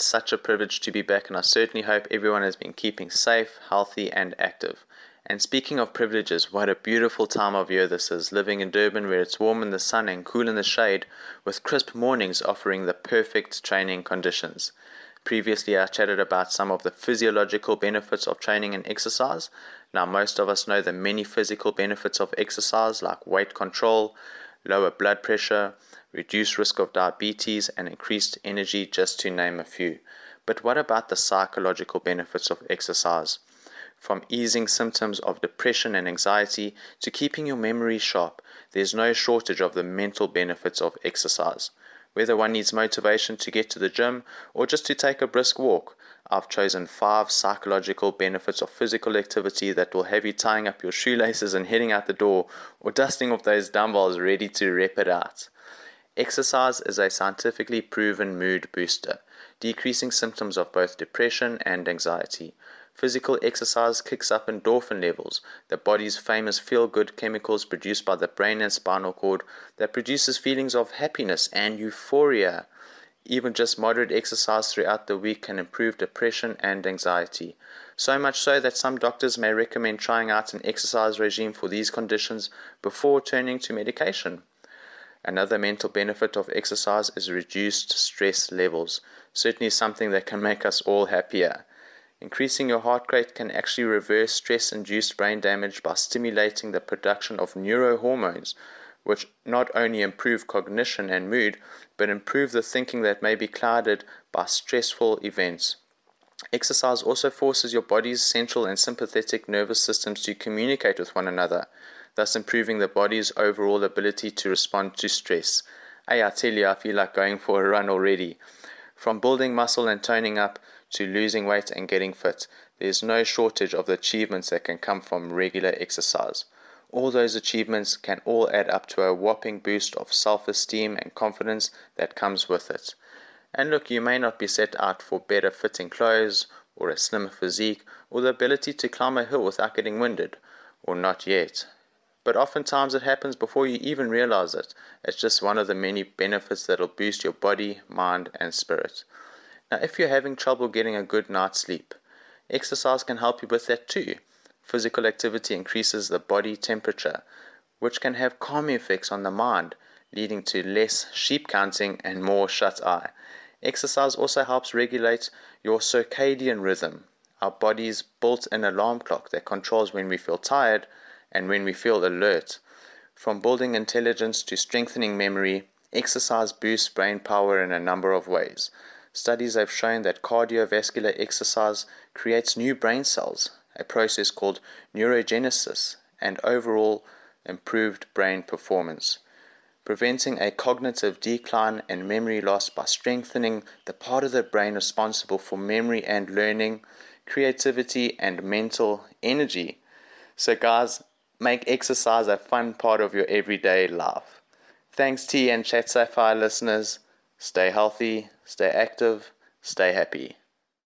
It's such a privilege to be back, and I certainly hope everyone has been keeping safe, healthy, and active. And speaking of privileges, what a beautiful time of year this is, living in Durban where it's warm in the sun and cool in the shade, with crisp mornings offering the perfect training conditions. Previously, I chatted about some of the physiological benefits of training and exercise. Now, most of us know the many physical benefits of exercise, like weight control, lower blood pressure, reduced risk of diabetes, and increased energy, just to name a few. But what about the psychological benefits of exercise? From easing symptoms of depression and anxiety to keeping your memory sharp, there's no shortage of the mental benefits of exercise. Whether one needs motivation to get to the gym or just to take a brisk walk, I've chosen five psychological benefits of physical activity that will have you tying up your shoelaces and heading out the door or dusting off those dumbbells ready to rep it out. Exercise is a scientifically proven mood booster, decreasing symptoms of both depression and anxiety. Physical exercise kicks up endorphin levels, the body's famous feel good chemicals produced by the brain and spinal cord that produces feelings of happiness and euphoria. Even just moderate exercise throughout the week can improve depression and anxiety. So much so that some doctors may recommend trying out an exercise regime for these conditions before turning to medication. Another mental benefit of exercise is reduced stress levels, certainly something that can make us all happier. Increasing your heart rate can actually reverse stress induced brain damage by stimulating the production of neurohormones, which not only improve cognition and mood, but improve the thinking that may be clouded by stressful events. Exercise also forces your body's central and sympathetic nervous systems to communicate with one another thus improving the body's overall ability to respond to stress. Hey, I tell you, I feel like going for a run already. From building muscle and toning up to losing weight and getting fit, there's no shortage of the achievements that can come from regular exercise. All those achievements can all add up to a whopping boost of self esteem and confidence that comes with it. And look, you may not be set out for better fitting clothes, or a slimmer physique, or the ability to climb a hill without getting winded, or not yet. But oftentimes it happens before you even realize it. It's just one of the many benefits that'll boost your body, mind, and spirit. Now, if you're having trouble getting a good night's sleep, exercise can help you with that too. Physical activity increases the body temperature, which can have calming effects on the mind, leading to less sheep counting and more shut eye. Exercise also helps regulate your circadian rhythm, our body's built in alarm clock that controls when we feel tired and when we feel alert. From building intelligence to strengthening memory, exercise boosts brain power in a number of ways. Studies have shown that cardiovascular exercise creates new brain cells, a process called neurogenesis, and overall improved brain performance. Preventing a cognitive decline and memory loss by strengthening the part of the brain responsible for memory and learning, creativity, and mental energy. So, guys, Make exercise a fun part of your everyday life. Thanks, T and Chat Sapphire listeners. Stay healthy, stay active, stay happy.